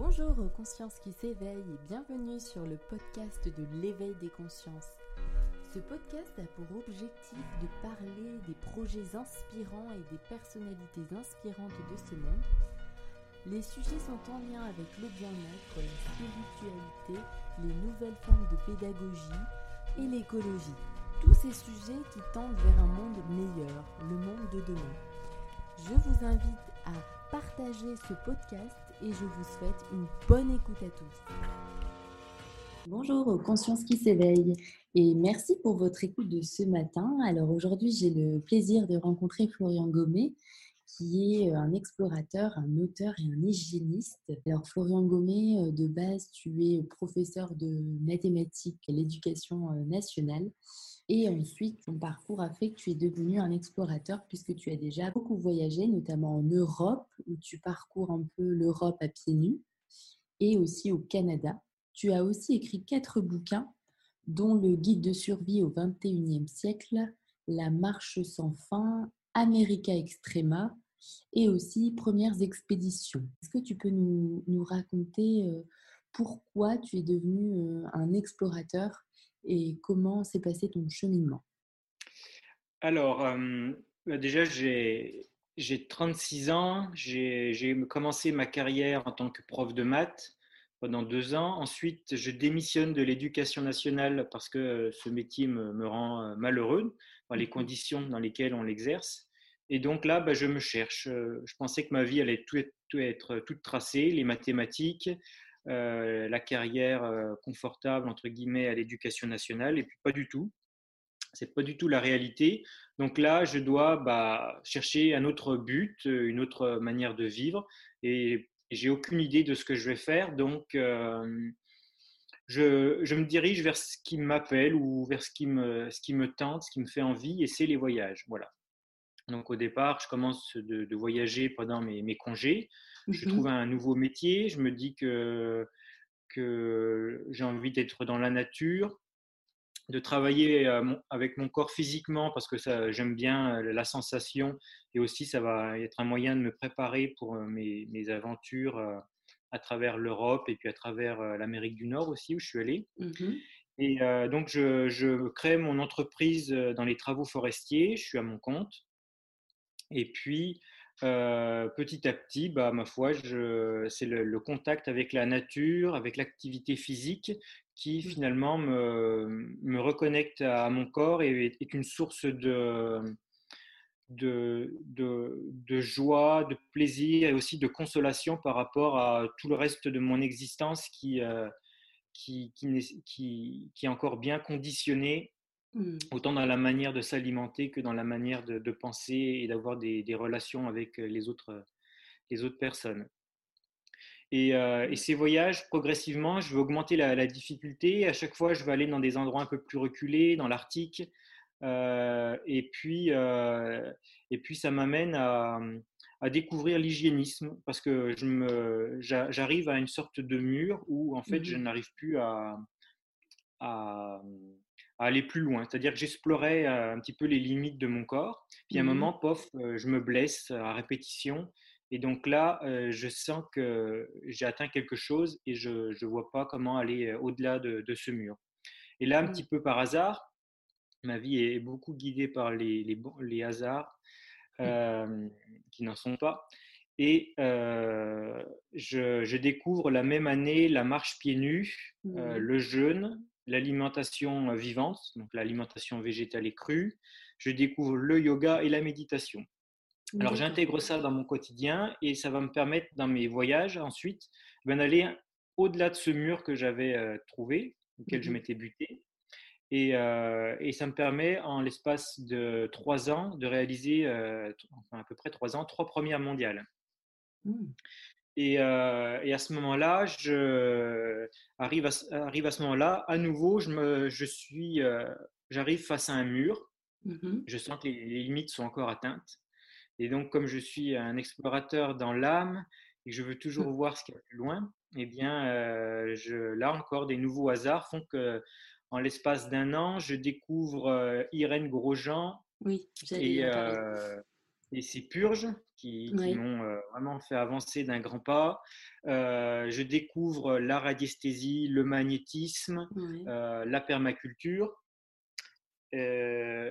Bonjour aux consciences qui s'éveillent et bienvenue sur le podcast de l'éveil des consciences. Ce podcast a pour objectif de parler des projets inspirants et des personnalités inspirantes de ce monde. Les sujets sont en lien avec le bien-être, la spiritualité, les nouvelles formes de pédagogie et l'écologie. Tous ces sujets qui tendent vers un monde meilleur, le monde de demain. Je vous invite à partager ce podcast et je vous souhaite une bonne écoute à tous. Bonjour aux consciences qui s'éveillent et merci pour votre écoute de ce matin. Alors aujourd'hui, j'ai le plaisir de rencontrer Florian Gommet qui est un explorateur, un auteur et un hygiéniste. Alors Florian Gommet, euh, de base, tu es professeur de mathématiques à l'éducation euh, nationale et ensuite, ton parcours a fait que tu es devenu un explorateur puisque tu as déjà beaucoup voyagé, notamment en Europe, où tu parcours un peu l'Europe à pieds nus, et aussi au Canada. Tu as aussi écrit quatre bouquins, dont le guide de survie au XXIe siècle, La marche sans fin, America Extrema, et aussi Premières expéditions. Est-ce que tu peux nous, nous raconter euh, pourquoi tu es devenu euh, un explorateur et comment s'est passé ton cheminement? Alors, euh, bah, déjà, j'ai 36 ans, j'ai commencé ma carrière en tant que prof de maths pendant deux ans. Ensuite, je démissionne de l'éducation nationale parce que ce métier me, rend malheureux, dans les mmh conditions dans lesquelles on l'exerce. Et donc là, bah, je me cherche. Je pensais que ma vie allait tout être, tout être toute tracée, les mathématiques, euh, la carrière euh, confortable entre guillemets à l'éducation nationale et puis pas du tout. C'est pas du tout la réalité. Donc là, je dois bah, chercher un autre but, une autre manière de vivre et j'ai aucune idée de ce que je vais faire. Donc euh, je, me dirige vers ce qui m'appelle ou vers ce qui, me, ce qui me tente, ce qui me fait envie, et c'est les voyages. Voilà. Donc au départ, je commence de, voyager pendant mes congés. Je mmh trouve un nouveau métier. Je me dis que, que j'ai envie d'être dans la nature, de travailler avec mon corps physiquement parce que j'aime bien la sensation et aussi ça va être un moyen de me préparer pour mes, mes aventures à travers l'Europe et puis à travers l'Amérique du Nord aussi où je suis allé. Mmh et donc je, je, crée mon entreprise dans les travaux forestiers, je suis à mon compte. Et puis petit à petit, bah, ma foi, c'est le, contact avec la nature, avec l'activité physique qui mmh. finalement me, me, reconnecte à mon corps et est, une source de, de, de, joie, de plaisir et aussi de consolation par rapport à tout le reste de mon existence qui, qui, qui, qui, qui est encore bien conditionné Mmh. autant dans la manière de s'alimenter que dans la manière de, penser et d'avoir des, relations avec les autres, les autres personnes. Et, et, ces voyages, progressivement, je vais augmenter la, difficulté. À chaque fois, je vais aller dans des endroits un peu plus reculés, dans l'Arctique. et, puis, et puis, ça m'amène à, à, découvrir l'hygiénisme parce que j'arrive à une sorte de mur où, en fait, je mmh n'arrive plus à, à à aller plus loin. C'est-à-dire que j'explorais euh, un petit peu les limites de mon corps. Puis à un mmh moment, pof, euh, je me blesse à répétition. Et donc là, euh, je sens que j'ai atteint quelque chose et je ne vois pas comment aller au-delà de, ce mur. Et là, un mmh. petit peu par hasard, ma vie est beaucoup guidée par les, les, les hasards mmh. qui n'en sont pas. Et je, je, découvre la même année la marche pieds nus, le jeûne, l'alimentation euh, vivante, donc l'alimentation végétale et crue. Je découvre le yoga et la méditation. Alors j'intègre ça dans mon quotidien et ça va me permettre dans mes voyages ensuite ben, d'aller au-delà de ce mur que j'avais euh, trouvé, auquel je mmh m'étais buté. Et, euh, et, ça me permet en l'espace de trois ans de réaliser, enfin à peu près trois ans, trois premières mondiales. Mmh. Euh, et, à ce moment-là, je arrive à, arrive à ce moment-là, à nouveau, je, me, je suis, euh, j'arrive face à un mur. Mmh je sens que les, limites sont encore atteintes. Et donc, comme je suis un explorateur dans l'âme et que je veux toujours mmh. voir ce qu'il y a plus loin, eh bien, euh, je, là encore, des nouveaux hasards font que, en l'espace d'un an, je découvre Irène Grosjean. Oui, et, et ces purges qui, m'ont vraiment fait avancer d'un grand pas. je découvre la radiesthésie, le magnétisme, la permaculture et,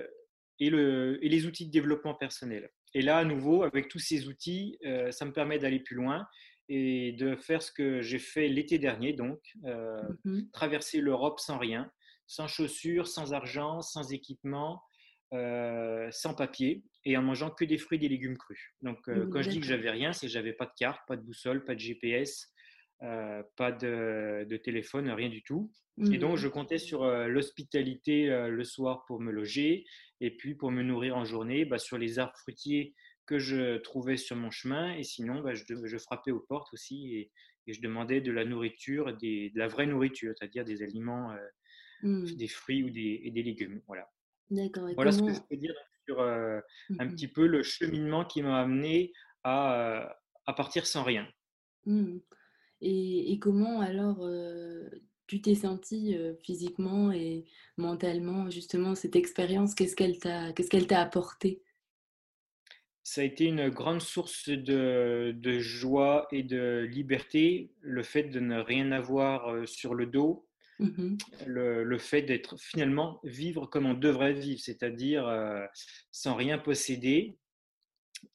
le, et les outils de développement personnel. Et là, à nouveau, avec tous ces outils, ça me permet d'aller plus loin et de faire ce que j'ai fait l'été dernier, donc mmh traverser l'Europe sans rien, sans chaussures, sans argent, sans équipement, sans papier et en mangeant que des fruits et des légumes crus. Donc, mmh, quand je dis que j'avais rien, c'est que j'avais pas de carte, pas de boussole, pas de GPS, pas de, téléphone, rien du tout. Et donc, mmh. je comptais sur l'hospitalité le soir pour me loger et puis pour me nourrir en journée, bah, sur les arbres fruitiers que je trouvais sur mon chemin. Et sinon, bah, je, frappais aux portes aussi et, je demandais de la nourriture, de la vraie nourriture, c'est-à-dire des aliments, euh, mmh. des fruits ou des, et des légumes. Voilà. D'accord. Voilà ce que je peux dire sur euh, un mmh petit peu le cheminement qui m'a amené à, à, partir sans rien. Mmh. Et, et, comment alors tu t'es senti physiquement et mentalement, justement, cette expérience Qu'est-ce qu'elle t'a qu'est-ce qu'elle t'a apporté? Ça a été une grande source de, joie et de liberté, le fait de ne rien avoir sur le dos, mmh le, fait d'être finalement vivre comme on devrait vivre, c'est-à-dire euh, sans rien posséder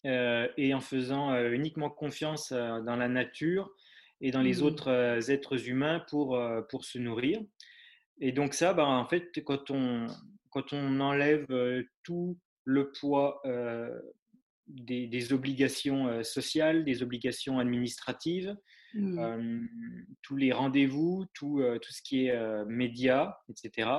euh, et en faisant uniquement confiance dans la nature et dans les mmh autres êtres humains pour, pour se nourrir. Et donc ça, bah, en fait, quand on, quand on enlève tout le poids des, obligations sociales, des obligations administratives, mmh. tous les rendez-vous, tout, tout, ce qui est médias, etc.,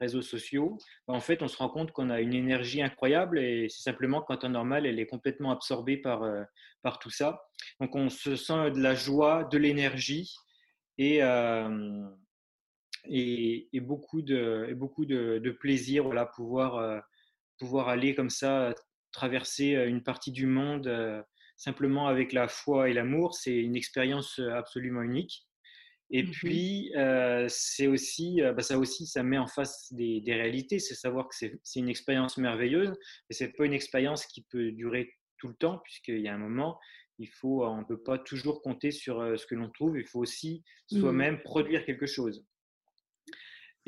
réseaux sociaux, bah, en fait, on se rend compte qu'on a une énergie incroyable et c'est simplement qu'en temps normal, elle est complètement absorbée par, par tout ça. Donc, on se sent de la joie, de l'énergie et, et, beaucoup de, beaucoup de, de plaisir, voilà, pouvoir, pouvoir aller comme ça traverser une partie du monde simplement avec la foi et l'amour, c'est une expérience absolument unique. Et mmh puis, c'est aussi, bah, ça aussi, ça met en face des, réalités. C'est savoir que c'est une expérience merveilleuse, mais c'est pas une expérience qui peut durer tout le temps, puisqu'il y a un moment, il faut, on ne peut pas toujours compter sur ce que l'on trouve. Il faut aussi mmh. soi-même produire quelque chose.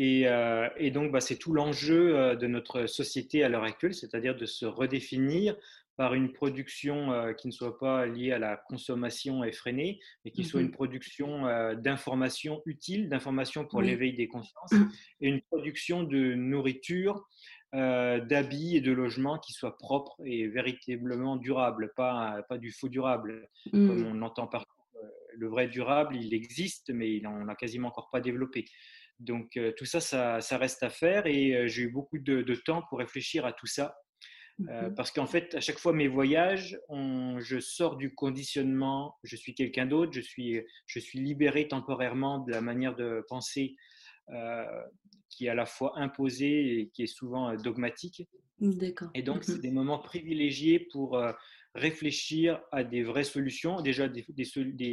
Euh, et, donc, bah, c'est tout l'enjeu euh, de notre société à l'heure actuelle, c'est-à-dire de se redéfinir par une production euh, qui ne soit pas liée à la consommation effrénée, mais qui soit une mmh production d'informations utiles, d'informations pour l'éveil des consciences, et une production de nourriture, d'habits et de logements qui soient propres et véritablement durables, pas, pas du faux durable, comme mmh. on entend partout. Le vrai durable, il existe, mais on n'a quasiment encore pas développé. Donc tout ça, ça, reste à faire et j'ai eu beaucoup de, temps pour réfléchir à tout ça. Mmh parce qu'en fait, à chaque fois mes voyages, je sors du conditionnement, je suis quelqu'un d'autre, je suis, je suis libéré temporairement de la manière de penser qui est à la fois imposée et qui est souvent dogmatique. D'accord. Et donc, mmh c'est des moments privilégiés pour réfléchir à des vraies solutions, déjà des,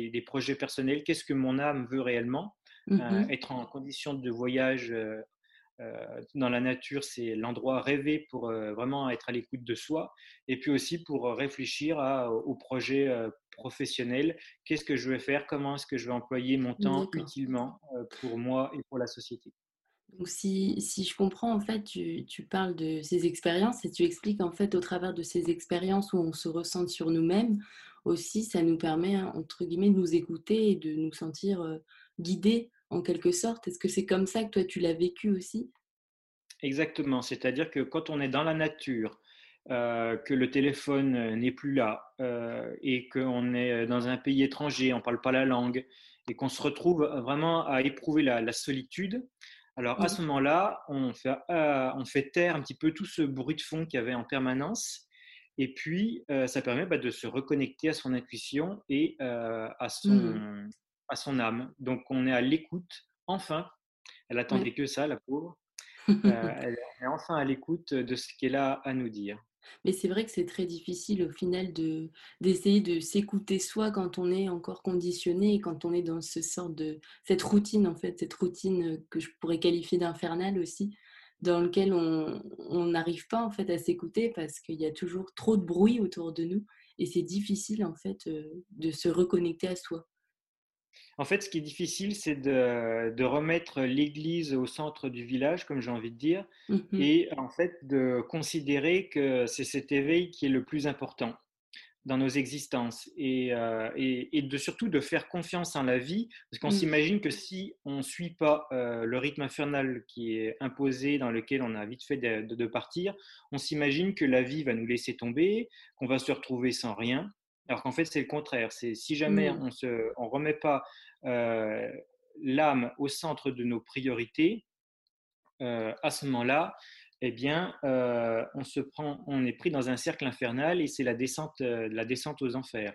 des projets personnels. Qu'est-ce que mon âme veut réellement? Mmh euh, être en condition de voyage euh, euh, dans la nature, c'est l'endroit rêvé pour vraiment être à l'écoute de soi et puis aussi pour réfléchir à, au projet professionnel. Qu'est-ce que je vais faire? Comment est-ce que je vais employer mon temps utilement pour moi et pour la société? Donc, si, si, je comprends, en fait, tu, tu, parles de ces expériences et tu expliques, en fait, au travers de ces expériences où on se ressent sur nous-mêmes, aussi, ça nous permet, entre guillemets, de nous écouter et de nous sentir guidés en quelque sorte? Est-ce que c'est comme ça que toi tu l'as vécu aussi? Exactement, c'est-à-dire que quand on est dans la nature, euh, que le téléphone n'est plus là euh, et qu'on est dans un pays étranger, on ne parle pas la langue et qu'on se retrouve vraiment à éprouver la, solitude, alors à ce moment-là, on fait, euh, on fait taire un petit peu tout ce bruit de fond qu'il y avait en permanence et puis ça permet bah, de se reconnecter à son intuition et à son, mmh à son âme. Donc on est à l'écoute, enfin. Elle attendait que ça, la pauvre. Euh, elle est enfin à l'écoute de ce qu'elle a à nous dire. Mais c'est vrai que c'est très difficile au final de d'essayer de s'écouter soi quand on est encore conditionné et quand on est dans ce sort de cette routine en fait, cette routine que je pourrais qualifier d'infernale aussi. dans lequel on n'arrive pas en fait à s'écouter parce qu'il y a toujours trop de bruit autour de nous et c'est difficile en fait de se reconnecter à soi. En fait, ce qui est difficile, c'est de, remettre l'église au centre du village, comme j'ai envie de dire, mmh et en fait de considérer que c'est cet éveil qui est le plus important dans nos existences et, euh, de surtout de faire confiance en la vie parce qu'on mmh. s'imagine que si on ne suit pas euh, le rythme infernal qui est imposé dans lequel on a vite fait de partir, on s'imagine que la vie va nous laisser tomber, qu'on va se retrouver sans rien alors qu'en fait, c'est le contraire. C'est si jamais mmh. on ne on remet pas euh, l'âme au centre de nos priorités, euh, à ce moment-là, eh bien, euh, on, se prend, on est pris dans un cercle infernal et c'est la descente, la descente aux enfers.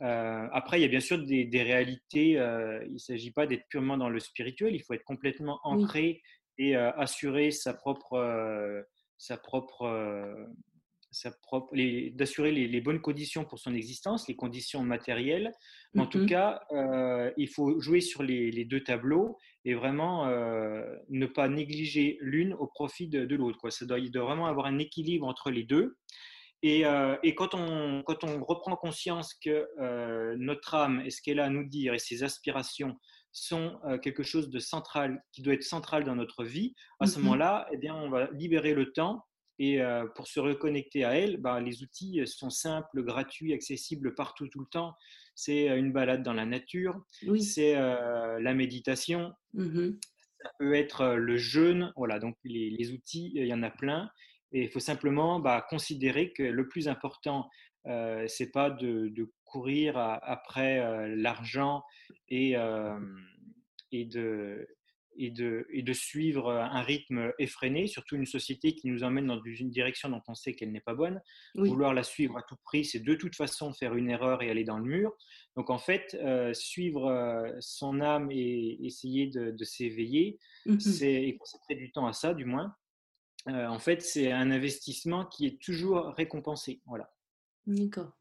après, il y a bien sûr des, réalités. il ne s'agit pas d'être purement dans le spirituel. Il faut être complètement ancré et assurer sa propre, sa propre d'assurer les, bonnes conditions pour son existence, les conditions matérielles. en tout mmh cas, euh, il faut jouer sur les, deux tableaux et vraiment euh, ne pas négliger l'une au profit de, l'autre. Ça doit, il doit vraiment avoir un équilibre entre les deux. Et, euh, quand, on, quand on reprend conscience que notre âme et ce qu'elle a à nous dire et ses aspirations sont quelque chose de central, qui doit être central dans notre vie, à ce mmh moment-là, eh bien, on va libérer le temps et euh, pour se reconnecter à elle, bah, les outils sont simples, gratuits, accessibles partout, tout le temps. C'est euh, une balade dans la nature, c'est euh, la méditation, mmh ça peut être le jeûne. Voilà, donc les, outils, il y en a plein. Et il faut simplement bah, considérer que le plus important, euh, c'est pas de, courir après l'argent et, et de et de, et de suivre un rythme effréné, surtout une société qui nous emmène dans une direction dont on sait qu'elle n'est pas bonne. Vouloir la suivre à tout prix, c'est de toute façon faire une erreur et aller dans le mur. Donc en fait, euh, suivre euh, son âme et essayer de, s'éveiller, c'est et consacrer du temps à ça, du moins. Euh, en fait, c'est un investissement qui est toujours récompensé. Voilà. D'accord.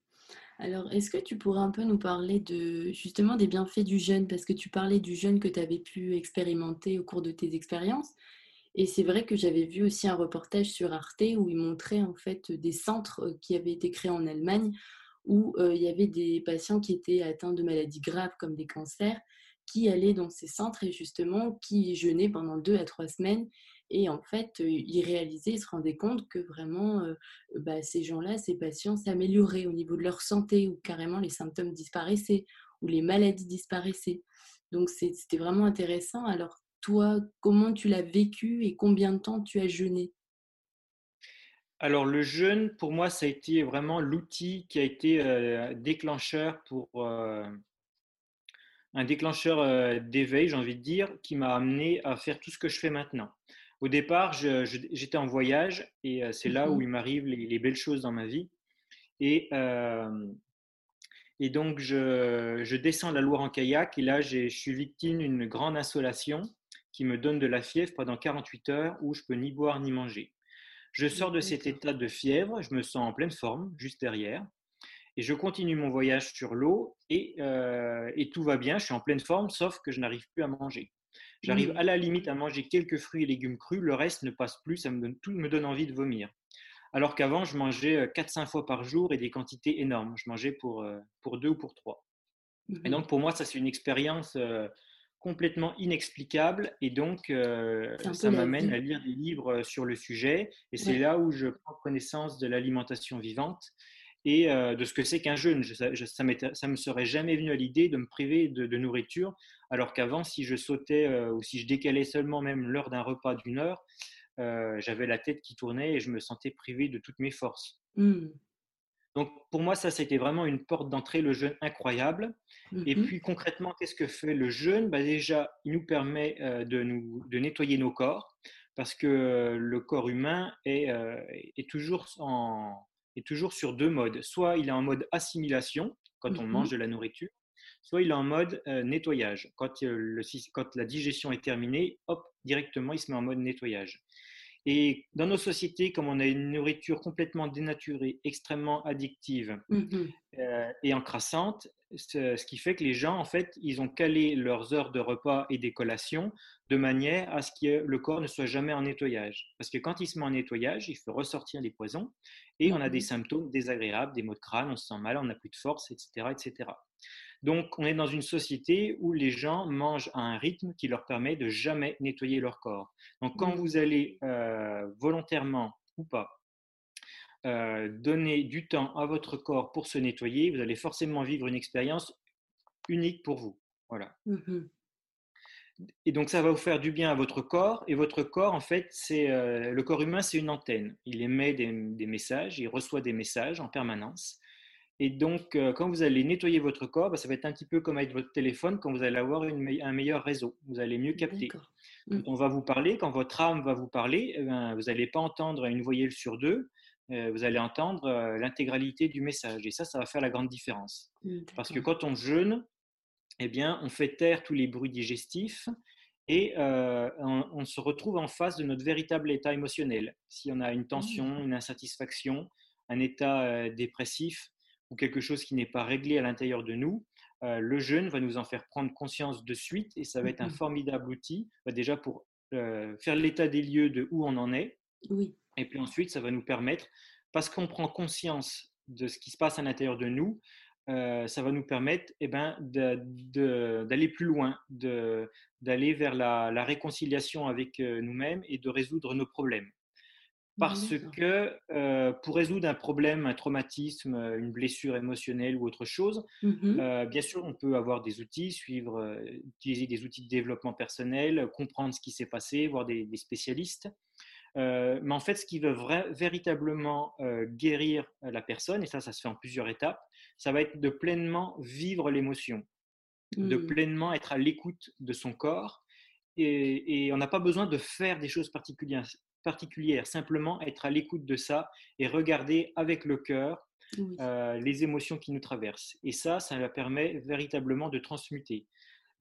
Alors, est-ce que tu pourrais un peu nous parler de justement des bienfaits du jeûne? Parce que tu parlais du jeûne que tu avais pu expérimenter au cours de tes expériences. Et c'est vrai que j'avais vu aussi un reportage sur Arte où il montrait en fait des centres euh, qui avaient été créés en Allemagne où euh, il y avait des patients qui étaient atteints de maladies graves comme des cancers qui allaient dans ces centres et justement qui jeûnaient pendant deux à trois semaines et en fait, ils réalisaient, ils se rendaient compte que vraiment, bah, ces gens-là, ces patients s'amélioraient au niveau de leur santé, ou carrément les symptômes disparaissaient, ou les maladies disparaissaient. Donc c'était vraiment intéressant. Alors toi, comment tu l'as vécu et combien de temps tu as jeûné? Alors le jeûne, pour moi, ça a été vraiment l'outil qui a été déclencheur pour un déclencheur d'éveil, j'ai envie de dire, qui m'a amené à faire tout ce que je fais maintenant. Au départ, j'étais en voyage et euh, c'est là où mmh il m'arrive les, belles choses dans ma vie. Et, euh, et donc, je, descends la Loire en kayak et là, je suis victime d'une grande insolation qui me donne de la fièvre pendant 48 heures où je peux ni boire ni manger. Je sors de cet état de fièvre, je me sens en pleine forme, juste derrière, et je continue mon voyage sur l'eau et, euh, et, tout va bien, je suis en pleine forme, sauf que je n'arrive plus à manger. J'arrive mmh. à la limite à manger quelques fruits et légumes crus, le reste ne passe plus, ça me donne, tout me donne envie de vomir. Alors qu'avant, je mangeais 4-5 euh, fois par jour et des quantités énormes. Je mangeais pour, pour deux ou pour trois. Et mmh donc, pour moi, ça, c'est une expérience euh, complètement inexplicable. Et donc, ça m'amène à lire des livres sur le sujet. Et c'est là où je prends connaissance de l'alimentation vivante et de ce que c'est qu'un jeûne. ça ne me serait jamais venu à l'idée de me priver de, de nourriture alors qu'avant, si je sautais euh, ou si je décalais seulement même l'heure d'un repas d'une heure, euh, j'avais la tête qui tournait et je me sentais privé de toutes mes forces. Mmh. Donc pour moi, ça, c'était vraiment une porte d'entrée, le jeûne incroyable. Et mmh puis concrètement, qu'est-ce que fait le jeûne? Bah, Déjà, il nous permet euh, de, nous, de nettoyer nos corps, parce que le corps humain est, est, toujours en, est toujours sur deux modes. Soit il est en mode assimilation, quand on mange de la nourriture, soit il est en mode euh, nettoyage. Quand, euh, le, quand, la digestion est terminée, hop, directement, il se met en mode nettoyage. Et dans nos sociétés, comme on a une nourriture complètement dénaturée, extrêmement addictive Mmh euh, et encrassante, ce, ce qui fait que les gens, en fait, ils ont calé leurs heures de repas et des collations de manière à ce que le corps ne soit jamais en nettoyage. Parce que quand il se met en nettoyage, il fait ressortir les poisons et on a des Mmh symptômes désagréables, des maux de crâne, on se sent mal, on n'a plus de force, etc., etc. Donc, on est dans une société où les gens mangent à un rythme qui leur permet de jamais nettoyer leur corps. Donc, quand Mmh. vous allez euh, volontairement ou pas euh, donner du temps à votre corps pour se nettoyer, vous allez forcément vivre une expérience unique pour vous. Voilà. Mmh Et donc, ça va vous faire du bien à votre corps. Et votre corps, en fait, c'est euh, le corps humain, c'est une antenne. Il émet des, des messages, il reçoit des messages en permanence. Et donc, euh, quand vous allez nettoyer votre corps, bah, ça va être un petit peu comme avec votre téléphone quand vous allez avoir une un meilleur réseau. Vous allez mieux capter. Mmh. Quand on va vous parler, quand votre âme va vous parler, eh ben, vous n'allez pas entendre une voyelle sur deux, euh, vous allez entendre euh, l'intégralité du message. Et ça, ça va faire la grande différence. Mmh, Parce que quand on jeûne, eh bien, on fait taire tous les bruits digestifs et euh, on, on se retrouve en face de notre véritable état émotionnel. Si on a une Mmh. tension, une insatisfaction, un état euh, dépressif ou quelque chose qui n'est pas réglé à l'intérieur de nous, euh, le jeûne va nous en faire prendre conscience de suite et ça va être un formidable outil bah, déjà pour euh, faire l'état des lieux de où on en est Oui. et puis ensuite, ça va nous permettre, parce qu'on prend conscience de ce qui se passe à l'intérieur de nous, euh, ça va nous permettre eh ben, d'aller plus loin, d'aller vers la, la réconciliation avec nous-mêmes et de résoudre nos problèmes. Parce que euh, pour résoudre un problème, un traumatisme, une blessure émotionnelle ou autre chose, Mmh euh, bien sûr, on peut avoir des outils, suivre, euh, utiliser des outils de développement personnel, comprendre ce qui s'est passé, voir des, des spécialistes. Mais en fait, ce qui veut véritablement guérir la personne, et ça, ça se fait en plusieurs étapes, ça va être de pleinement vivre l'émotion, de Mmh. pleinement être à l'écoute de son corps. Et, et on n'a pas besoin de faire des choses particulières, particulières, simplement être à l'écoute de ça et regarder avec le cœur Oui. euh, les émotions qui nous traversent. Et ça, ça leur permet véritablement de transmuter.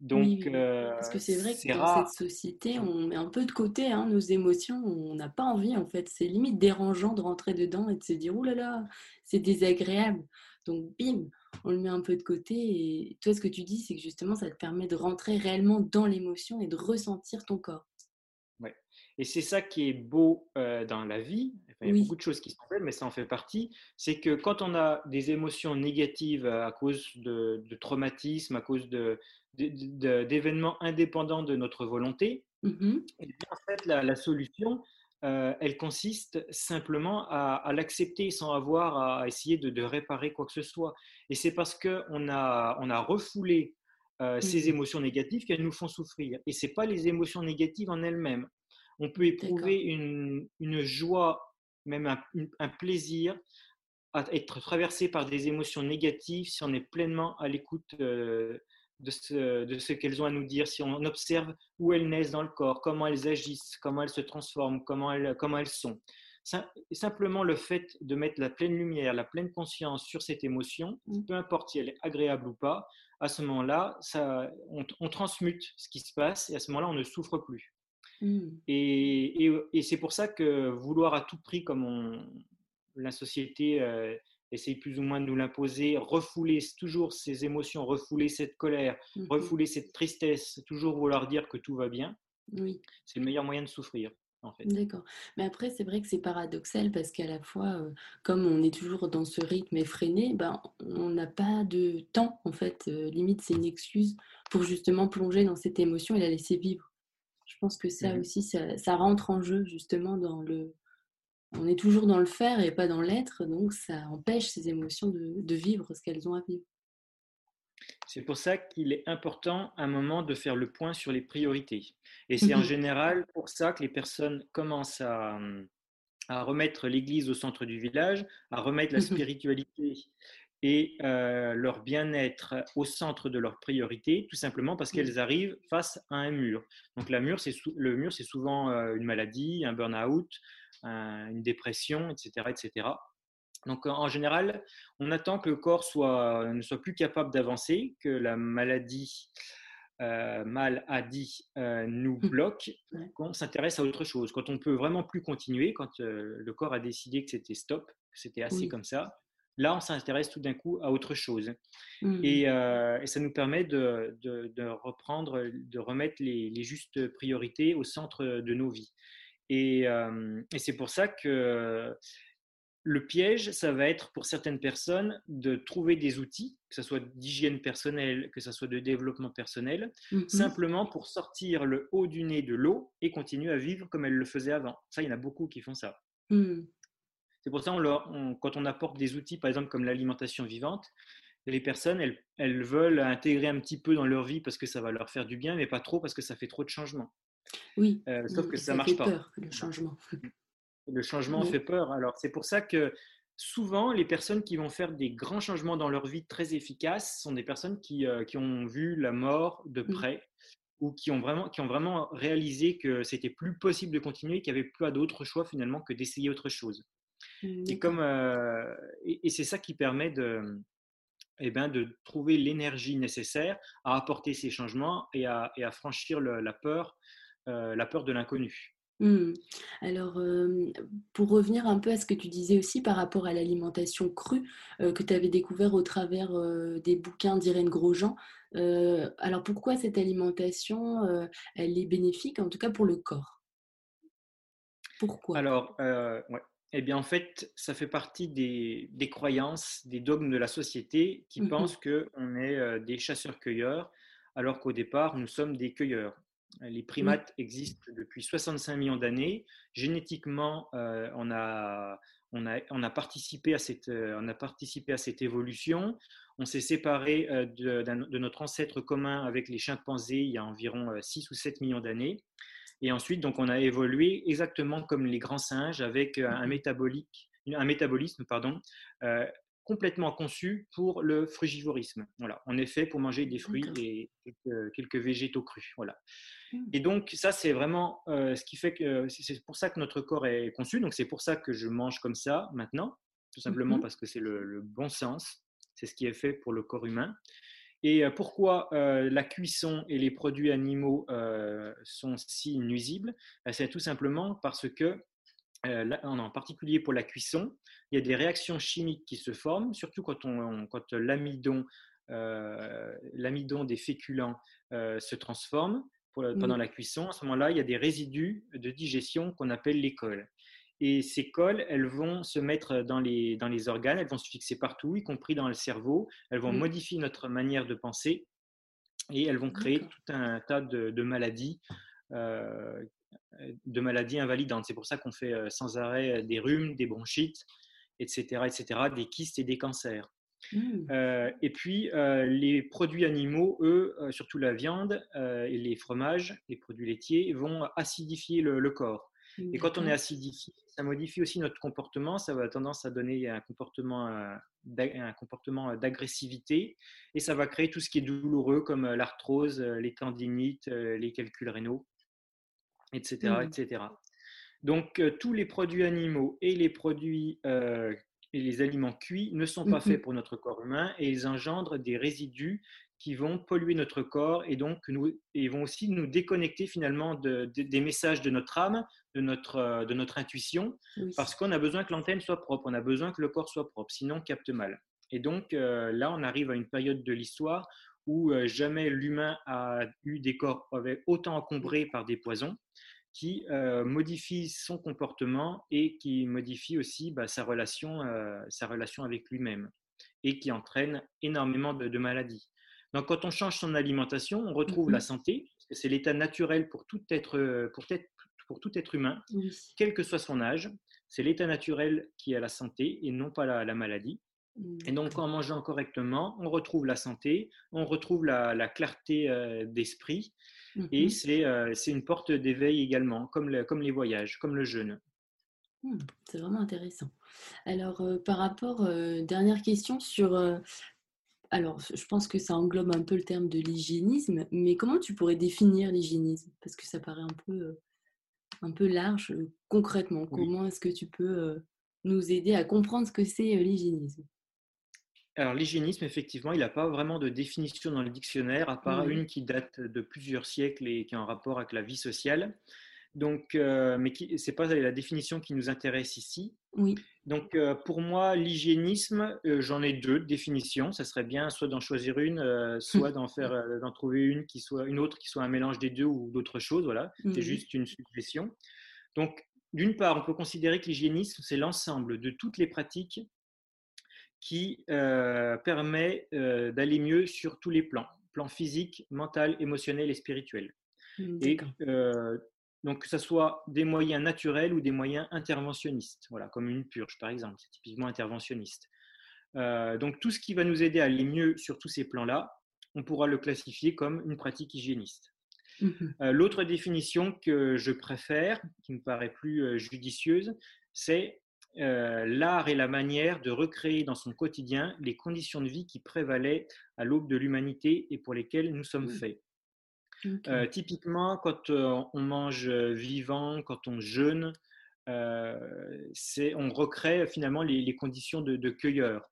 Donc, oui, oui. euh, Parce que c'est vrai que dans cette société, on met un peu de côté hein, nos émotions, on n'a pas envie en fait. C'est limite dérangeant de rentrer dedans et de se dire, là là, c'est désagréable. Donc, bim, on le met un peu de côté. Et toi, ce que tu dis, c'est que justement, ça te permet de rentrer réellement dans l'émotion et de ressentir ton corps. Et c'est ça qui est beau euh, dans la vie. Enfin, il y a beaucoup de choses qui sont belles, mais ça en fait partie. C'est que quand on a des émotions négatives à cause de, de traumatismes, à cause de, de- de- d'événements indépendants de notre volonté, Mhm. eh bien, en fait, la, la solution, euh, elle consiste simplement à, à l'accepter sans avoir à essayer de, de réparer quoi que ce soit. Et c'est parce qu'on a, on a refoulé euh, ces émotions négatives qu'elles nous font souffrir. Et ce n'est pas les émotions négatives en elles-mêmes. On peut éprouver une, une joie, même un, un plaisir à être traversé par des émotions négatives si on est pleinement à l'écoute euh, de ce, de ce qu'elles ont à nous dire, si on observe où elles naissent dans le corps, comment elles agissent, comment elles se transforment, comment elles, comment elles sont. Sim- Simplement le fait de mettre la pleine lumière, la pleine conscience sur cette émotion, Mm. peu importe si elle est agréable ou pas, à ce moment-là, ça, on, on transmute ce qui se passe et à ce moment-là, on ne souffre plus. Mm. Et, et- et c'est pour ça que vouloir à tout prix, comme on- la société euh, essaye plus ou moins de nous l'imposer, refouler toujours ces émotions, refouler cette colère, Mhm. refouler cette tristesse, toujours vouloir dire que tout va bien, Oui. c'est le meilleur moyen de souffrir, en fait. D'accord. Mais après, c'est vrai que c'est paradoxal parce qu'à la fois, euh, comme on est toujours dans ce rythme effréné, ben, on n'a pas de temps, en fait. euh, limite, c'est une excuse pour justement plonger dans cette émotion et la laisser vivre. Je pense que ça Mhm. aussi, ça, ça rentre en jeu justement dans le... On est toujours dans le faire et pas dans l'être, donc ça empêche ces émotions de, de vivre ce qu'elles ont à vivre. C'est pour ça qu'il est important à un moment de faire le point sur les priorités. Et c'est en Mhm. général pour ça que les personnes commencent à, à remettre l'Église au centre du village, à remettre la spiritualité et euh, leur bien-être au centre de leurs priorités, tout simplement parce qu'elles arrivent face à un mur. Donc la mur, le mur, c'est souvent euh, une maladie, un burn-out, un- une dépression, etc., etc. Donc en général, on attend que le corps soit, ne soit plus capable d'avancer, que la maladie mal a dit nous Mmh. bloque, qu'on s'intéresse à autre chose. Quand on peut vraiment plus continuer, quand le corps a décidé que c'était stop, que c'était assez Oui. comme ça, là, on s'intéresse tout d'un coup à autre chose. Mmh. Et, et, ça nous permet de, de, de reprendre, de remettre les, les, justes priorités au centre de nos vies. Et, et c'est pour ça que le piège, ça va être pour certaines personnes de trouver des outils, que ce soit d'hygiène personnelle, que ce soit de développement personnel, Mmh mh. simplement pour sortir le haut du nez de l'eau et continuer à vivre comme elles le faisaient avant. Ça, il y en a beaucoup qui font ça. Mmh. C'est pour ça, on leur, on, quand on apporte des outils, par exemple comme l'alimentation vivante, les personnes, elles, elles, veulent intégrer un petit peu dans leur vie parce que ça va leur faire du bien, mais pas trop parce que ça fait trop de changements. Oui, Euh, sauf que ça, ça marche fait pas. peur, le changement. Le changement Oui. fait peur. Alors, c'est pour ça que souvent, les personnes qui vont faire des grands changements dans leur vie très efficaces sont des personnes qui, euh, qui ont vu la mort de près ou qui ont vraiment, qui ont vraiment réalisé que c'était plus possible de continuer, qu'il n'y avait plus d'autre choix finalement que d'essayer autre chose. Mmh, Et, comme, euh, et, et c'est ça qui permet de, eh ben, de trouver l'énergie nécessaire à apporter ces changements et à, et à franchir le, la peur, euh, la peur de l'inconnu. Mmh. Alors, pour revenir un peu à ce que tu disais aussi par rapport à l'alimentation crue, que tu avais découvert au travers, des bouquins d'Irène Grosjean. Alors pourquoi cette alimentation, elle est bénéfique, en tout cas pour le corps? Pourquoi? Alors, ouais. Eh bien, en fait, ça fait partie des des croyances, des dogmes de la société qui Mmh mh. pensent qu'on est, heu, des chasseurs-cueilleurs, alors qu'au départ, nous sommes des cueilleurs. Les primates existent depuis 65 millions d'années. Génétiquement, on a on a on a participé à cette, heu, on a participé à cette évolution. On s'est séparés, heu, de de notre ancêtre commun avec les chimpanzés il y a environ, heu, 6 ou 7 millions d'années et ensuite, donc on a évolué exactement comme les grands singes avec, heu, Mmh un mh. métabolique un métabolisme, pardon, heu, complètement conçu pour le frugivorisme. Voilà, on est fait pour manger des fruits et quelques quelques végétaux crus, voilà Mmh. et donc ça, c'est vraiment, heu, ce qui fait que c'est pour ça que notre corps est conçu, donc c'est pour ça que je mange comme ça maintenant, tout Mmh simplement mh. parce que c'est le le bon sens. C'est ce qui est fait pour le corps humain et heu, pourquoi, heu, la cuisson et les produits animaux, heu, sont si nuisibles? C'est tout simplement parce que, là, en particulier pour la cuisson, il y a des réactions chimiques qui se forment, surtout quand on quand l'amidon, l'amidon des féculents, se transforme pour pendant la cuisson. À ce moment-là, il y a des résidus de digestion qu'on appelle les cols et ces cols, elles vont se mettre dans les dans les organes, elles vont se fixer partout, y compris dans le cerveau. Elles vont Mmh. modifier notre manière de penser et elles vont créer tout un tas de de maladies, heu, de maladies invalidantes. C'est pour ça qu'on fait, heu, sans arrêt des rhumes, des bronchites et cetera et cetera, des kystes et des cancers. Mmh. Et puis, les produits animaux, eux, surtout la viande, et les fromages, les produits laitiers vont acidifier le le corps et quand on est d'accord. acidifié, ça modifie aussi notre comportement. Ça va tendance à donner un comportement, un comportement d'agressivité et ça va créer tout ce qui est douloureux comme l'arthrose, les tendinites, les calculs rénaux et cetera et Mmh. Donc tous les produits animaux et les produits, et les aliments cuits ne sont Mmh pas faits pour notre corps humain et ils engendrent des résidus qui vont polluer notre corps et donc nous et vont aussi nous déconnecter finalement de de des messages de notre âme, de notre de notre intuition, Oui. parce qu'on a besoin que l'antenne soit propre, on a besoin que le corps soit propre, sinon on capte mal et donc heu, là, on arrive à une période de l'histoire où, heu, jamais l'humain a eu des corps avec autant encombrés par des poisons qui, modifient son comportement et qui modifient aussi, bah, sa relation, sa relation avec lui-même et qui entraîne énormément de de maladies. Donc quand on change son alimentation, on retrouve la mh. santé, parce que c'est l'état naturel pour tout être pour être pour tout être humain, Oui. quel que soit son âge. C'est l'état naturel qui a la santé et non pas la la maladie et donc en mangeant correctement, on retrouve la santé, on retrouve la la clarté, heu, d'esprit et mh. c'est, heu, c'est une porte d'éveil également, comme le comme les voyages, comme le jeûne. Mmh, c'est vraiment intéressant. Alors, par rapport, dernière question sur, alors je pense que ça englobe un peu le terme de l'hygiénisme, mais comment tu pourrais définir l'hygiénisme? Parce que ça paraît un peu, un peu large, heu, concrètement, Oui. comment est-ce que tu peux, heu, nous aider à comprendre ce que c'est, l'hygiénisme? alors l'hygiénisme, effectivement, il n'a pas vraiment de définition dans le dictionnaire, à part une qui date de plusieurs siècles et qui est en rapport avec la vie sociale. Donc, euh, mais ce n'est pas la définition qui nous intéresse ici. Oui. Donc, euh, pour moi, l'hygiénisme, euh, j'en ai deux définitions. Ça serait bien soit d'en choisir une, soit d'en faire, d'en trouver une qui soit une autre qui soit un mélange des deux ou d'autres choses. Voilà, c'est juste une suggestion. Donc, d'une part, on peut considérer que l'hygiénisme, c'est l'ensemble de toutes les pratiques qui permet d'aller mieux sur tous les plans, plan physique, mental, émotionnel et spirituel. Mmh, et donc, que ce soit des moyens naturels ou des moyens interventionnistes, voilà, comme une purge par exemple, c'est typiquement interventionniste. Euh, donc, tout ce qui va nous aider à aller mieux sur tous ces plans-là, on pourra le classifier comme une pratique hygiéniste. Mmh euh, l'autre définition que je préfère, qui me paraît plus euh, judicieuse, c'est l'art et la manière de recréer dans son quotidien les conditions de vie qui prévalaient à l'aube de l'humanité et pour lesquelles nous sommes mmh. Euh, typiquement, quand euh, on mange euh, vivant, quand on jeûne, on recrée finalement les, conditions de, cueilleur.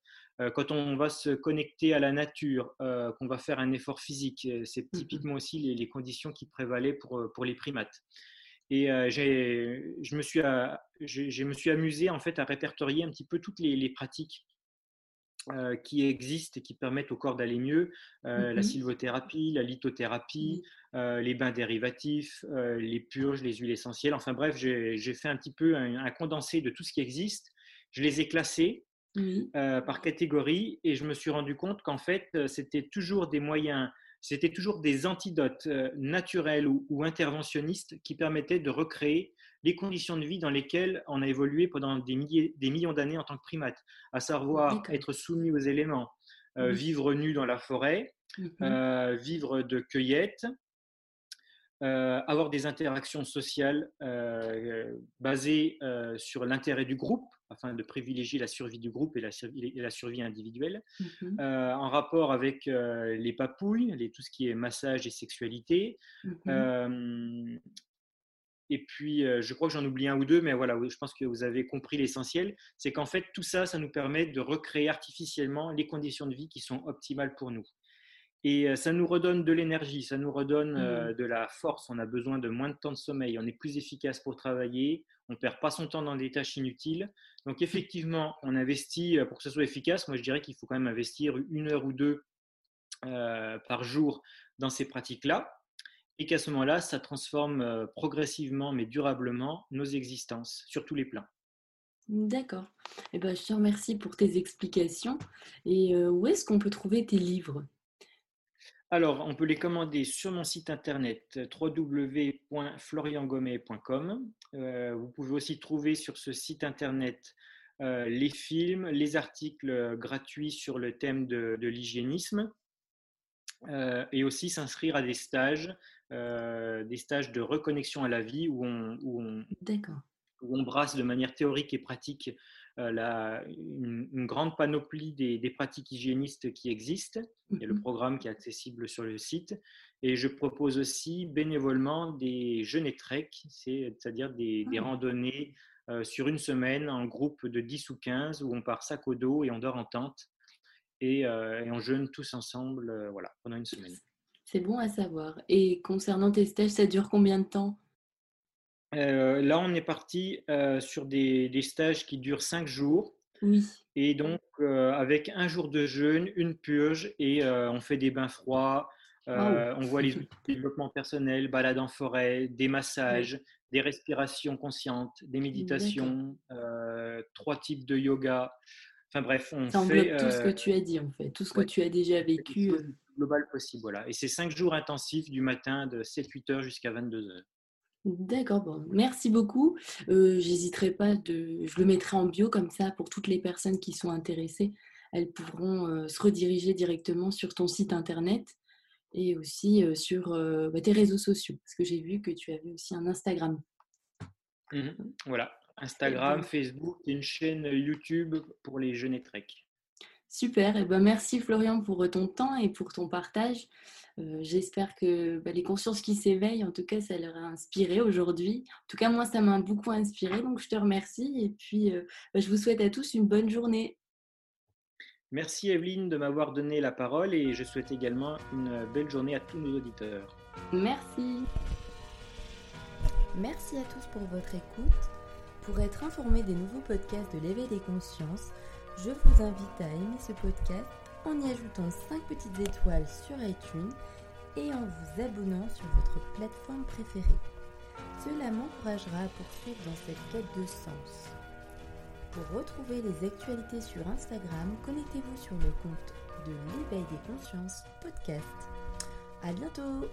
quand on va se connecter à la nature, qu'on va faire un effort physique, c'est mmh typiquement aussi les, conditions qui prévalaient pour, pour les primates. Et je, me suis, je, me suis amusé en fait à répertorier un petit peu toutes les pratiques euh, qui existent et qui permettent au corps d'aller mieux, euh, la mmh sylvothérapie, la lithothérapie, euh, les bains dérivatifs, les purges, les huiles essentielles. Enfin bref, j'ai fait un petit peu un, condensé de tout ce qui existe. Je les ai classés par catégorie et je me suis rendu compte qu'en fait, c'était toujours des moyens c'était toujours des antidotes naturels ou, interventionnistes qui permettaient de recréer les conditions de vie dans lesquelles on a évolué pendant des, milliers, des millions d'années en tant que primate, à savoir être soumis aux éléments, euh, vivre nu dans la forêt, mmh euh, vivre de cueillette, euh, avoir des interactions sociales basées sur l'intérêt du groupe, afin de privilégier la survie du groupe et la, la survie individuelle, mmh en rapport avec les papouilles, les, tout ce qui est massage et sexualité, mmh et puis, je crois que j'en oublie un ou deux, mais voilà, je pense que vous avez compris l'essentiel. C'est qu'en fait, tout ça, ça nous permet de recréer artificiellement les conditions de vie qui sont optimales pour nous. Et ça nous redonne de l'énergie, ça nous redonne mmh. de la force. On a besoin de moins de temps de sommeil, on est plus efficace pour travailler, on ne perd pas son temps dans des tâches inutiles. Donc, effectivement, on investit pour que ce soit efficace. Moi, je dirais qu'il faut quand même investir une heure ou deux par jour dans ces pratiques-là et qu'à ce moment-là, ça transforme euh, progressivement mais durablement nos existences sur tous les plans. D'accord. Eh ben, je te remercie pour tes explications. Et euh, où est-ce qu'on peut trouver tes livres? Alors, on peut les commander sur mon site internet euh, www.floriangomet.com. vous pouvez aussi trouver sur ce site internet les films, les articles gratuits sur le thème de, de l'hygiénisme et aussi s'inscrire à des stages euh, des stages de reconnexion à la vie où on, où on, où on brasse de manière théorique et pratique euh, la, une, grande panoplie des, des, pratiques hygiénistes qui existent. Il y a le mhm. programme qui est accessible sur le site. Et je propose aussi bénévolement des jeûnes trek, c'est-à-dire des, des, ah. randonnées euh, sur une semaine en groupe de 10 ou 15 où on part sac au dos et on dort en tente et, et on jeûne tous ensemble voilà, pendant une semaine. C'est bon à savoir. Et concernant tes stages, ça dure combien de temps? Euh, Là, on est parti euh, sur des, stages qui durent cinq jours. Oui. Et donc, euh, avec un jour de jeûne, une purge, et on fait des bains froids, on voit les outils de développement personnel, balades en forêt, des massages, des respirations conscientes, des méditations, trois types de yoga. Enfin bref, on Ça englobe tout ce que tu as dit, en fait, tout ce que tu as déjà vécu global possible. Voilà. Et c'est cinq jours intensifs du matin de 7-8 heures jusqu'à 22 heures. D'accord, bon, merci beaucoup. Euh, J'hésiterai pas de, je le mettrai en bio comme ça pour toutes les personnes qui sont intéressées. Elles pourront euh, se rediriger directement sur ton site internet et aussi euh, sur euh, bah, tes réseaux sociaux, parce que j'ai vu que tu avais aussi un Instagram. Mmh voilà, Instagram, Facebook, une chaîne YouTube pour les jeunes et trek. Super, et ben merci Florian pour ton temps et pour ton partage. Euh, j'espère que bah, les consciences qui s'éveillent, en tout cas, ça leur a inspiré aujourd'hui. En tout cas, moi, ça m'a beaucoup inspiré, donc je te remercie et puis euh, bah, je vous souhaite à tous une bonne journée. Merci Evelyne de m'avoir donné la parole et je souhaite également une belle journée à tous nos auditeurs. Merci. Merci à tous pour votre écoute. Pour être informé des nouveaux podcasts de l'éveil des consciences, je vous invite à aimer ce podcast en y ajoutant 5 petites étoiles sur iTunes et en vous abonnant sur votre plateforme préférée. Cela m'encouragera à poursuivre dans cette quête de sens. Pour retrouver les actualités sur Instagram, connectez-vous sur le compte de l'éveil des consciences podcast. À bientôt